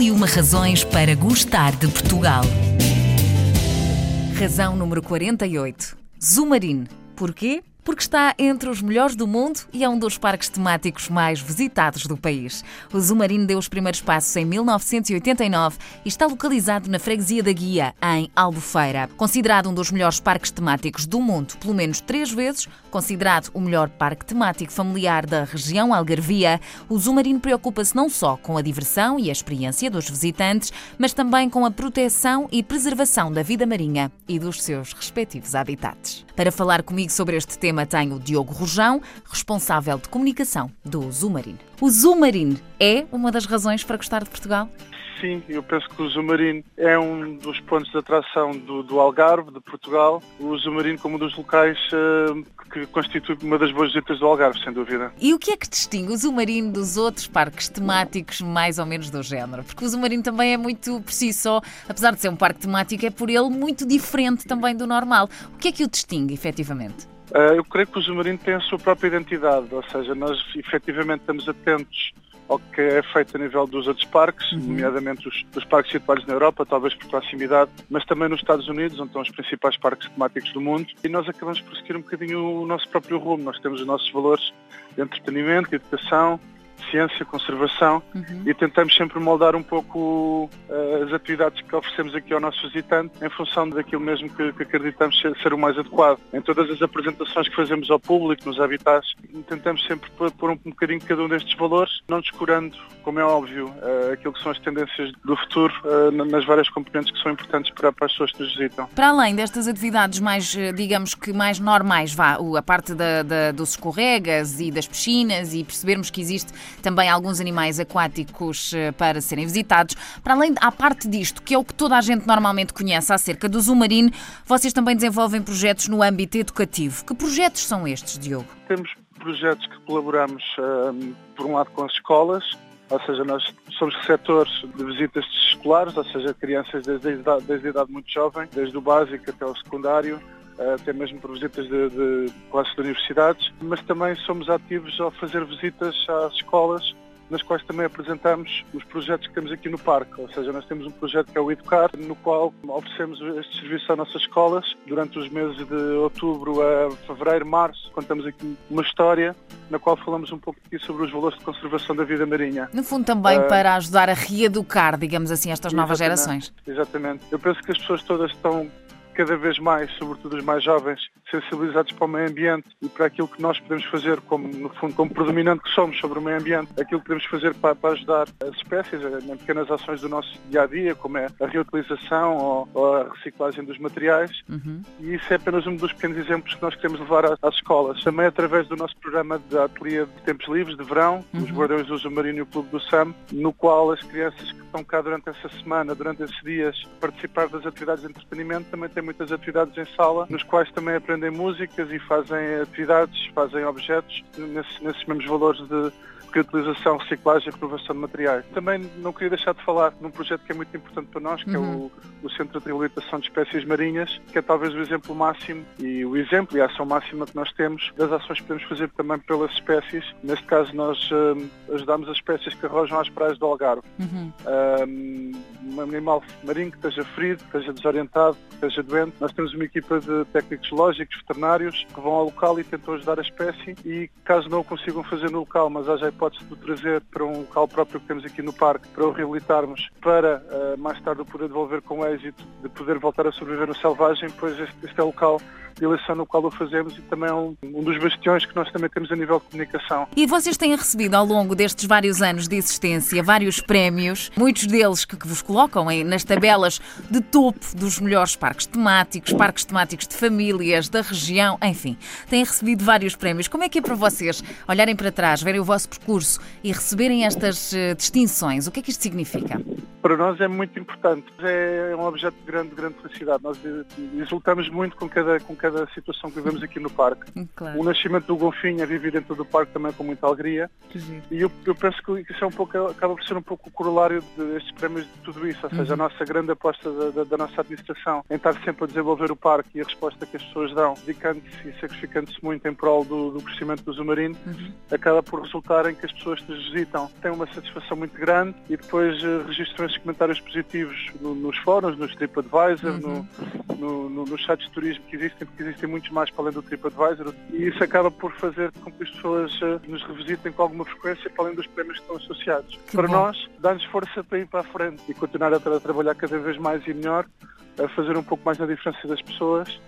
e uma razões para gostar de Portugal. Razão número 48. Zumarine. Porquê? Porque está entre os melhores do mundo e é um dos parques temáticos mais visitados do país. O Zumarino deu os primeiros passos em 1989 e está localizado na freguesia da Guia, em Albufeira. Considerado um dos melhores parques temáticos do mundo, pelo menos três vezes, considerado o melhor parque temático familiar da região Algarvia, o Zumarino preocupa-se não só com a diversão e a experiência dos visitantes, mas também com a proteção e preservação da vida marinha e dos seus respectivos habitats. Para falar comigo sobre este tema, tema tem o Diogo Rojão, responsável de comunicação do Zumarine. O Zumarine é uma das razões para gostar de Portugal? Sim, eu penso que o Zumarino é um dos pontos de atração do, do Algarve, de Portugal. O Zumarino como um dos locais uh, que constitui uma das boas visitas do Algarve, sem dúvida. E o que é que distingue o Zumarino dos outros parques temáticos mais ou menos do género? Porque o Zumarino também é muito por si só, apesar de ser um parque temático, é por ele muito diferente também do normal. O que é que o distingue, efetivamente? Uh, eu creio que o Zumarino tem a sua própria identidade, ou seja, nós efetivamente estamos atentos ao que é feito a nível dos outros parques, uhum. nomeadamente os, os, parques situados na Europa, talvez por proximidade, mas também nos Estados Unidos, onde estão os principais parques temáticos do mundo, e nós acabamos por seguir um bocadinho o nosso próprio rumo. Nós temos os nossos valores de entretenimento, educação, ciência, conservação uhum. e tentamos sempre moldar um pouco uh, as atividades que oferecemos aqui ao nosso visitante em função daquilo mesmo que, que acreditamos ser, ser, o mais adequado. Em todas as apresentações que fazemos ao público, nos habitats, tentamos sempre pôr um, bocadinho cada um destes valores, não descurando, como é óbvio, uh, aquilo que são as tendências do futuro uh, nas várias componentes que são importantes para, para, as pessoas que nos visitam. Para além destas atividades mais, digamos que mais normais, vá, a parte da, da, dos escorregas e das piscinas e percebermos que existe também alguns animais aquáticos eh, para serem visitados. Para além, à parte disto, que é o que toda a gente normalmente conhece acerca do Zumarino, vocês também desenvolvem projetos no âmbito educativo. Que projetos são estes, Diogo? Temos projetos que colaboramos, um, por um lado, com as escolas, ou seja, nós somos receptores de visitas escolares, ou seja, crianças desde a idade, desde a idade muito jovem, desde o básico até o secundário, até mesmo por visitas de, de classes de universidades, mas também somos ativos ao fazer visitas às escolas nas quais também apresentamos os projetos que temos aqui no parque. Ou seja, nós temos um projeto que é o Educar, no qual oferecemos este serviço às nossas escolas durante os meses de outubro a fevereiro, março. Contamos aqui uma história na qual falamos um pouco aqui sobre os valores de conservação da vida marinha. No fundo, também uh, para ajudar a reeducar, digamos assim, estas novas gerações. Exatamente. Eu penso que as pessoas todas estão cada vez mais, sobretudo os mais jovens, sensibilizados para o meio ambiente e para aquilo que nós podemos fazer, como no fundo, como predominante que somos sobre o meio ambiente, aquilo que podemos fazer para, para ajudar as espécies em pequenas ações do nosso dia a dia, como é a reutilização ou, ou a reciclagem dos materiais. Uhum. E isso é apenas um dos pequenos exemplos que nós queremos levar às, escolas. Também através do nosso programa de ateliê de tempos livres, de verão, uhum. os Guardiões do Uso Marino e o Clube do SAM, no qual as crianças que estão cá durante essa semana, durante esses dias, participar das atividades de entretenimento, também têm muitas atividades em sala, nos quais também aprendem músicas e fazem atividades, fazem objetos nesses, nesses mesmos valores de reutilização, reciclagem e renovação de materiais. Também não queria deixar de falar num projeto que é muito importante para nós, que uhum. é o, uhum. o, Centro de Reabilitação de Espécies Marinhas, que é talvez o exemplo máximo e o exemplo e a ação máxima que nós temos das ações que podemos fazer também pelas espécies. Neste caso, nós uh, ajudamos as espécies que arrojam às praias do Algarve. Uhum. Uh, um animal marinho que esteja ferido, que esteja desorientado, que esteja doente. Nós temos uma equipa de técnicos lógicos, veterinários, que vão ao local e tentam ajudar a espécie e caso não o consigam fazer no local, mas haja a hipótese de o trazer para um local próprio que temos aqui no parque, para o reabilitarmos, para uh, mais tarde o poder devolver com êxito, de poder voltar a sobreviver no selvagem, pois este, este é o local de eleição no qual o fazemos e também é um, um, dos bastiões que nós também temos a nível de comunicação. E vocês têm recebido ao longo destes vários anos de existência vários prémios, muitos deles que, que vos colocam em, nas tabelas de topo dos melhores parques temáticos, parques temáticos de famílias, da região, enfim. Têm recebido vários prémios. Como é que é para vocês olharem para trás, verem o vosso percurso e receberem estas uh, distinções? O que é que isto significa? Para nós é muito importante. É um objeto de grande, grande felicidade. Nós exultamos muito com cada, com cada situação que vivemos aqui no parque. Claro. O nascimento do golfinho é viver dentro do parque também com muita alegria. E eu, eu, penso que isso é um pouco, acaba por ser um pouco o corolário destes prémios de tudo isso. Ou seja, uhum. a nossa grande aposta da, da, da, nossa administração em estar sempre a desenvolver o parque e a resposta que as pessoas dão, dedicando-se e sacrificando-se muito em prol do, do crescimento do Zumarino, uhum. acaba por resultar em que as pessoas que nos visitam têm uma satisfação muito grande e depois uh, registram imensos comentários positivos no, nos fóruns, nos TripAdvisor, Uhum. no, no, nos sites de turismo que existem, porque existem muitos mais para além do TripAdvisor, e isso acaba por fazer com que as pessoas eh, nos revisitem com alguma frequência, para além dos prémios que estão associados. Que para bom. nós, dá-nos força para ir para a frente e continuar a, tra- a trabalhar cada vez mais e melhor, a fazer um pouco mais na diferença das pessoas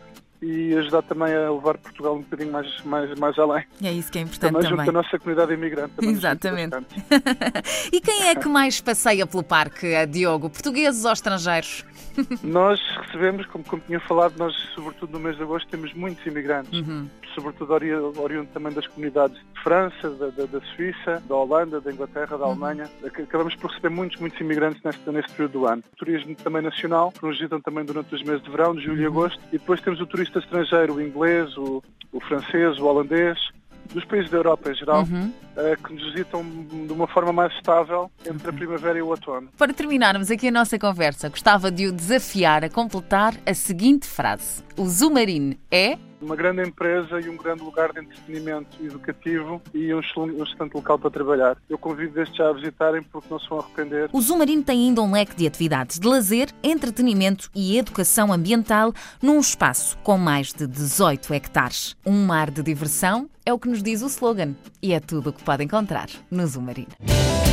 e ajudar também a levar Portugal um bocadinho mais, mais, mais além. E é isso que é importante Também junto também. da nossa comunidade imigrante. Exatamente. E quem é que mais passeia pelo parque, Diogo? Portugueses ou estrangeiros? Nós recebemos, como, como tinha falado, nós, sobretudo no mês de agosto, temos muitos imigrantes, Uhum. sobretudo ori oriundo também das comunidades de França, da, da, da Suíça, da Holanda, da Inglaterra, Uhum. da Alemanha. Ac- Acabamos por receber muitos, muitos imigrantes neste, neste período do ano. Turismo também nacional, que nos visitam também durante os meses de verão, de julho Uhum. e agosto. E depois temos o turista estrangeiro, o inglês, o, o francês, o holandês, dos países da Europa em geral, Uhum. Eh, que nos visitam de uma forma mais estável entre a primavera e o outono. Para terminarmos aqui a nossa conversa, gostava de o desafiar a completar a seguinte frase: O Zumarine é. uma grande empresa e um grande lugar de entretenimento educativo e um excelente, um excelente local para trabalhar. Eu convido desde já a visitarem porque não se vão arrepender. O Zumarino tem ainda um leque de atividades de lazer, entretenimento e educação ambiental num espaço com mais de 18 hectares. Um mar de diversão é o que nos diz o slogan e é tudo o que pode encontrar no Zumarino.